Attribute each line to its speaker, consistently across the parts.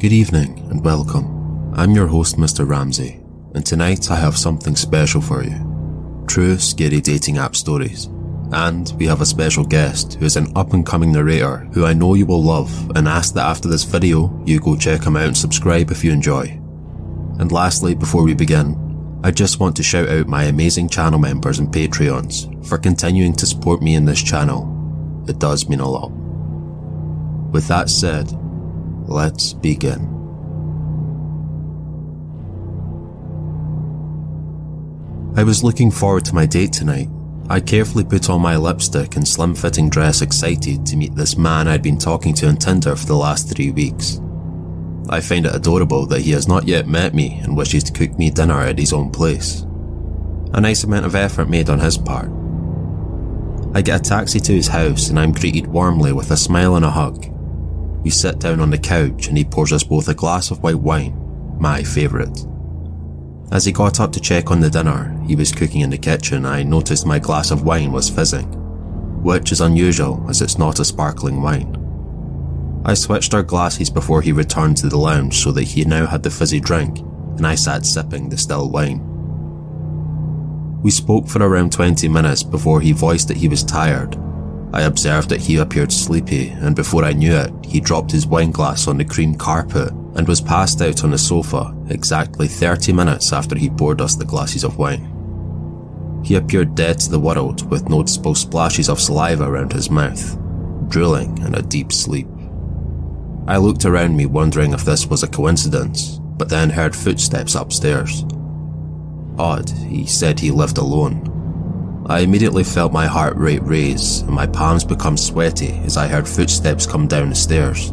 Speaker 1: Good evening and welcome. I'm your host, Mr. Ramsay, and tonight I have something special for you. True scary dating app stories. And we have a special guest who is an up and coming narrator who I know you will love and ask that after this video you go check him out and subscribe if you enjoy. And lastly, before we begin, I just want to shout out my amazing channel members and Patreons for continuing to support me in this channel. It does mean a lot. With that said, Let's begin. I was looking forward to my date tonight. I carefully put on my lipstick and slim fitting dress, excited to meet this man I'd been talking to on Tinder for the last three weeks. I find it adorable that he has not yet met me and wishes to cook me dinner at his own place. A nice amount of effort made on his part. I get a taxi to his house and I'm greeted warmly with a smile and a hug. We sit down on the couch and he pours us both a glass of white wine, my favourite. As he got up to check on the dinner he was cooking in the kitchen, I noticed my glass of wine was fizzing, which is unusual as it's not a sparkling wine. I switched our glasses before he returned to the lounge so that he now had the fizzy drink, and I sat sipping the still wine. We spoke for around 20 minutes before he voiced that he was tired I observed that he appeared sleepy, and before I knew it, he dropped his wine glass on the cream carpet and was passed out on the sofa exactly 30 minutes after he poured us the glasses of wine. He appeared dead to the world with noticeable splashes of saliva around his mouth, drooling in a deep sleep. I looked around me wondering if this was a coincidence, but then heard footsteps upstairs. Odd, he said he lived alone, I immediately felt my heart rate raise and my palms become sweaty as I heard footsteps come down the stairs.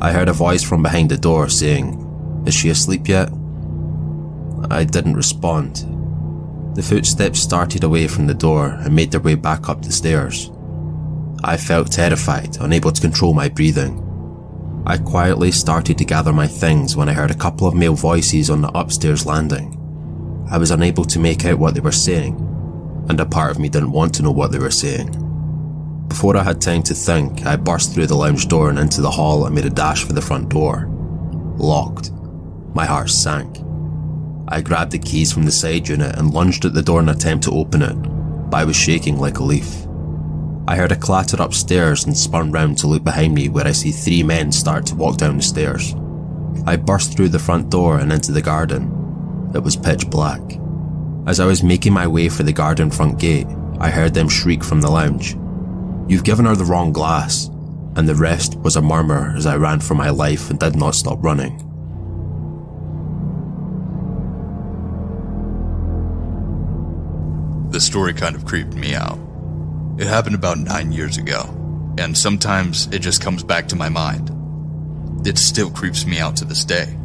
Speaker 1: I heard a voice from behind the door saying, Is she asleep yet? I didn't respond. The footsteps started away from the door and made their way back up the stairs. I felt terrified, unable to control my breathing. I quietly started to gather my things when I heard a couple of male voices on the upstairs landing. I was unable to make out what they were saying, and a part of me didn't want to know what they were saying. Before I had time to think, I burst through the lounge door and into the hall and made a dash for the front door. Locked. My heart sank. I grabbed the keys from the side unit and lunged at the door in an attempt to open it, but I was shaking like a leaf. I heard a clatter upstairs and spun round to look behind me where I see three men start to walk down the stairs. I burst through the front door and into the garden. It was pitch black. As I was making my way for the garden front gate, I heard them shriek from the lounge. You've given her the wrong glass. And the rest was a murmur as I ran for my life and did not stop running.
Speaker 2: The story kind of creeped me out. It happened about nine years ago, and sometimes it just comes back to my mind. It still creeps me out to this day.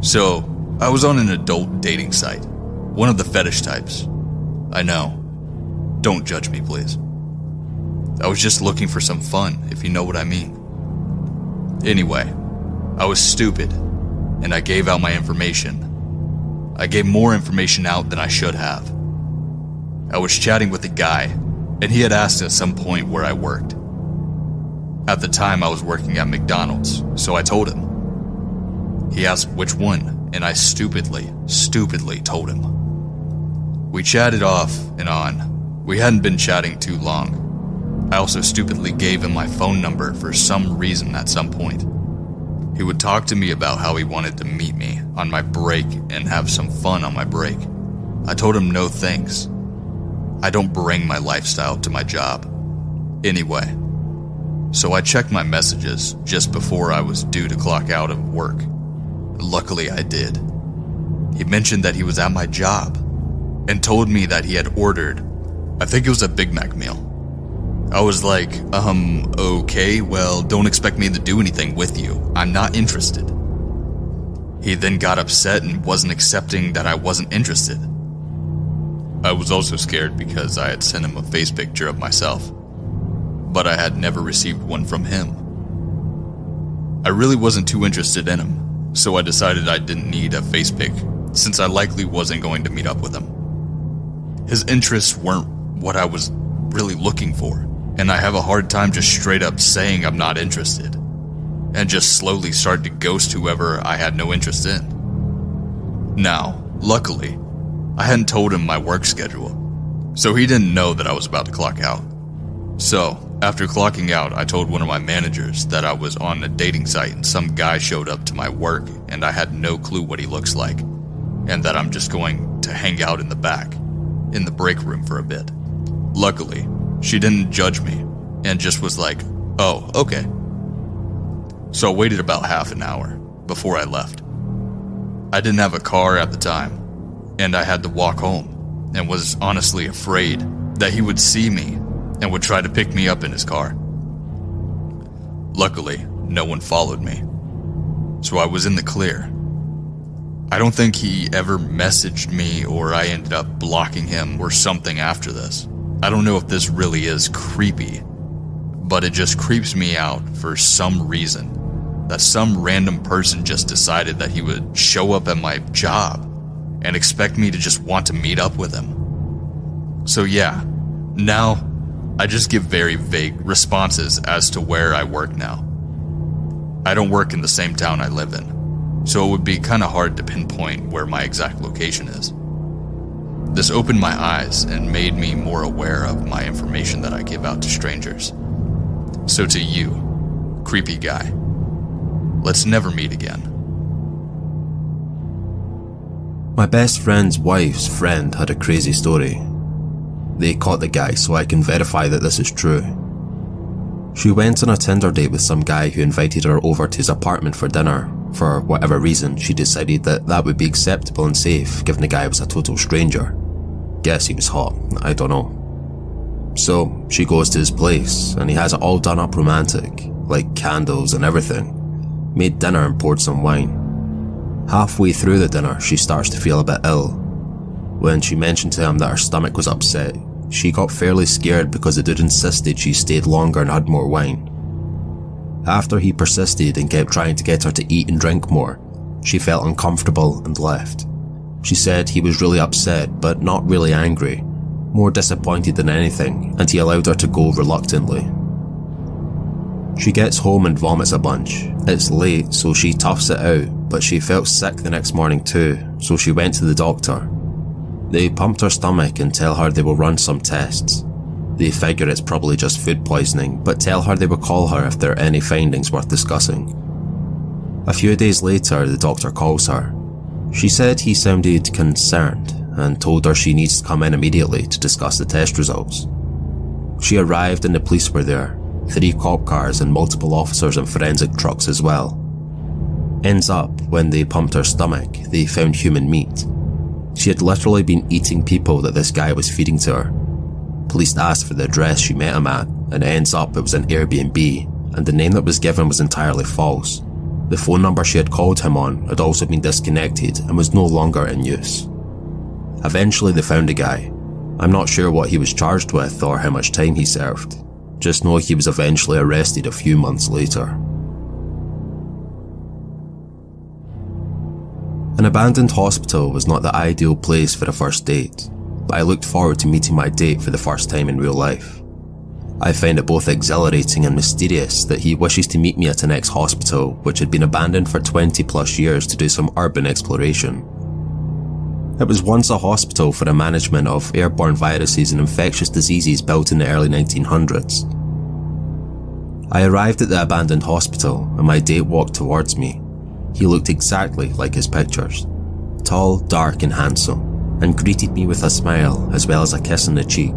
Speaker 2: So, I was on an adult dating site one of the fetish types. I know. Don't judge me, please. I was just looking for some fun, if you know what I mean. Anyway, I was stupid, and I gave out my information. I gave more information out than I should have. I was chatting with a guy, and he had asked at some point where I worked. At the time, I was working at McDonald's, so I told him. He asked which one, and I stupidly, stupidly told him. We chatted off and on. We hadn't been chatting too long. I also stupidly gave him my phone number for some reason at some point. He would talk to me about how he wanted to meet me on my break and have some fun on my break. I told him no thanks. I don't bring my lifestyle to my job. Anyway, so I checked my messages just before I was due to clock out of work. Luckily, I did. He mentioned that he was at my job and told me that he had ordered, I think it was a Big Mac meal. I was like, um, okay, well, don't expect me to do anything with you. I'm not interested. He then got upset and wasn't accepting that I wasn't interested. I was also scared because I had sent him a face picture of myself, but I had never received one from him. I really wasn't too interested in him, so I decided I didn't need a face pick, since I likely wasn't going to meet up with him. His interests weren't what I was really looking for, and I have a hard time just straight up saying I'm not interested. and just slowly start to ghost whoever I had no interest in. Now, luckily, I hadn't told him my work schedule, so he didn't know that I was about to clock out. So, after clocking out, I told one of my managers that I was on a dating site and some guy showed up to my work and I had no clue what he looks like, and that I'm just going to hang out in the back, in the break room for a bit. Luckily, she didn't judge me and just was like, oh, okay. So I waited about half an hour before I left. I didn't have a car at the time, and I had to walk home and was honestly afraid that he would see me and would try to pick me up in his car. Luckily, no one followed me, so I was in the clear. I don't think he ever messaged me or I ended up blocking him or something after this. I don't know if this really is creepy, but it just creeps me out for some reason that some random person just decided that he would show up at my job and expect me to just want to meet up with him. So, yeah, now I just give very vague responses as to where I work now. I don't work in the same town I live in, so it would be kind of hard to pinpoint where my exact location is. This opened my eyes and made me more aware of my information that I give out to strangers. So, to you, creepy guy, let's never meet again.
Speaker 1: My best friend's wife's friend had a crazy story. They caught the guy, so I can verify that this is true. She went on a Tinder date with some guy who invited her over to his apartment for dinner. For whatever reason, she decided that that would be acceptable and safe, given the guy was a total stranger. Guess he was hot, I don't know. So she goes to his place, and he has it all done up romantic, like candles and everything. Made dinner and poured some wine. Halfway through the dinner, she starts to feel a bit ill. When she mentioned to him that her stomach was upset, she got fairly scared because the dude insisted she stayed longer and had more wine. After he persisted and kept trying to get her to eat and drink more, she felt uncomfortable and left. She said he was really upset, but not really angry, more disappointed than anything, and he allowed her to go reluctantly. She gets home and vomits a bunch. It's late, so she toughs it out, but she felt sick the next morning too, so she went to the doctor. They pumped her stomach and tell her they will run some tests. They figure it's probably just food poisoning, but tell her they will call her if there are any findings worth discussing. A few days later, the doctor calls her. She said he sounded concerned and told her she needs to come in immediately to discuss the test results. She arrived and the police were there, three cop cars and multiple officers and forensic trucks as well. Ends up, when they pumped her stomach, they found human meat, she had literally been eating people that this guy was feeding to her. Police asked for the address she met him at, and it ends up it was an Airbnb, and the name that was given was entirely false. The phone number she had called him on had also been disconnected and was no longer in use. Eventually, they found the guy. I'm not sure what he was charged with or how much time he served. Just know he was eventually arrested a few months later. An abandoned hospital was not the ideal place for a first date, but I looked forward to meeting my date for the first time in real life. I find it both exhilarating and mysterious that he wishes to meet me at an ex-hospital which had been abandoned for 20 plus years to do some urban exploration. It was once a hospital for the management of airborne viruses and infectious diseases built in the early 1900s. I arrived at the abandoned hospital and my date walked towards me. He looked exactly like his pictures tall, dark, and handsome, and greeted me with a smile as well as a kiss on the cheek.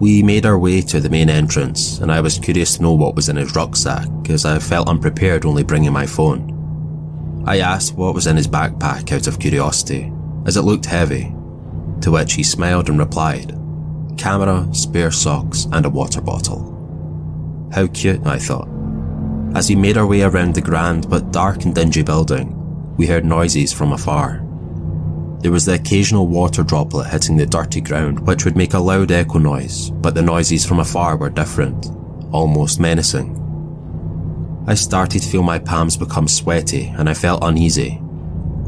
Speaker 1: We made our way to the main entrance, and I was curious to know what was in his rucksack as I felt unprepared only bringing my phone. I asked what was in his backpack out of curiosity, as it looked heavy, to which he smiled and replied, Camera, spare socks, and a water bottle. How cute, I thought. As we made our way around the grand but dark and dingy building, we heard noises from afar. There was the occasional water droplet hitting the dirty ground, which would make a loud echo noise, but the noises from afar were different, almost menacing. I started to feel my palms become sweaty and I felt uneasy.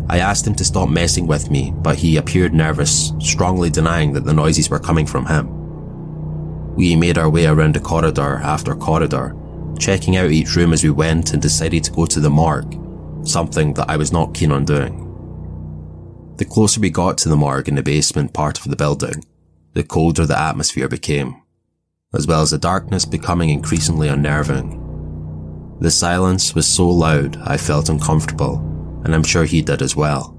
Speaker 1: I asked him to stop messing with me, but he appeared nervous, strongly denying that the noises were coming from him. We made our way around the corridor after corridor, checking out each room as we went and decided to go to the morgue, something that I was not keen on doing. The closer we got to the morgue in the basement part of the building, the colder the atmosphere became, as well as the darkness becoming increasingly unnerving. The silence was so loud I felt uncomfortable, and I'm sure he did as well.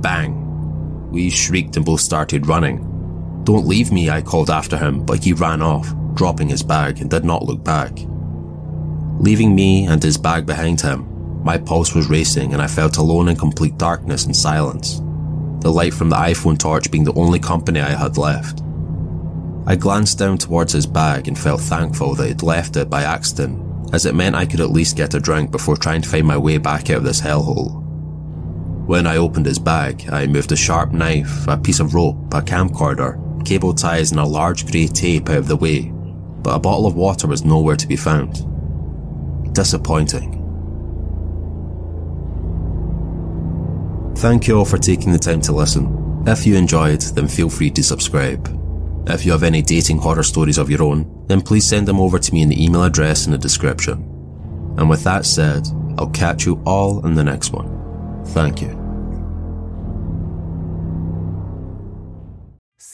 Speaker 1: Bang! We shrieked and both started running. Don't leave me, I called after him, but he ran off, dropping his bag and did not look back. Leaving me and his bag behind him, my pulse was racing and I felt alone in complete darkness and silence, the light from the iPhone torch being the only company I had left. I glanced down towards his bag and felt thankful that he'd left it by accident, as it meant I could at least get a drink before trying to find my way back out of this hellhole. When I opened his bag, I moved a sharp knife, a piece of rope, a camcorder, cable ties, and a large grey tape out of the way, but a bottle of water was nowhere to be found. Disappointing. Thank you all for taking the time to listen. If you enjoyed, then feel free to subscribe. If you have any dating horror stories of your own, then please send them over to me in the email address in the description. And with that said, I'll catch you all in the next one. Thank you.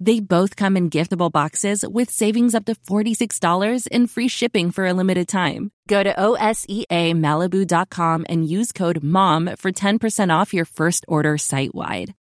Speaker 3: They both come in giftable boxes with savings up to $46 and free shipping for a limited time. Go to OSEAMalibu.com and use code MOM for 10% off your first order site wide.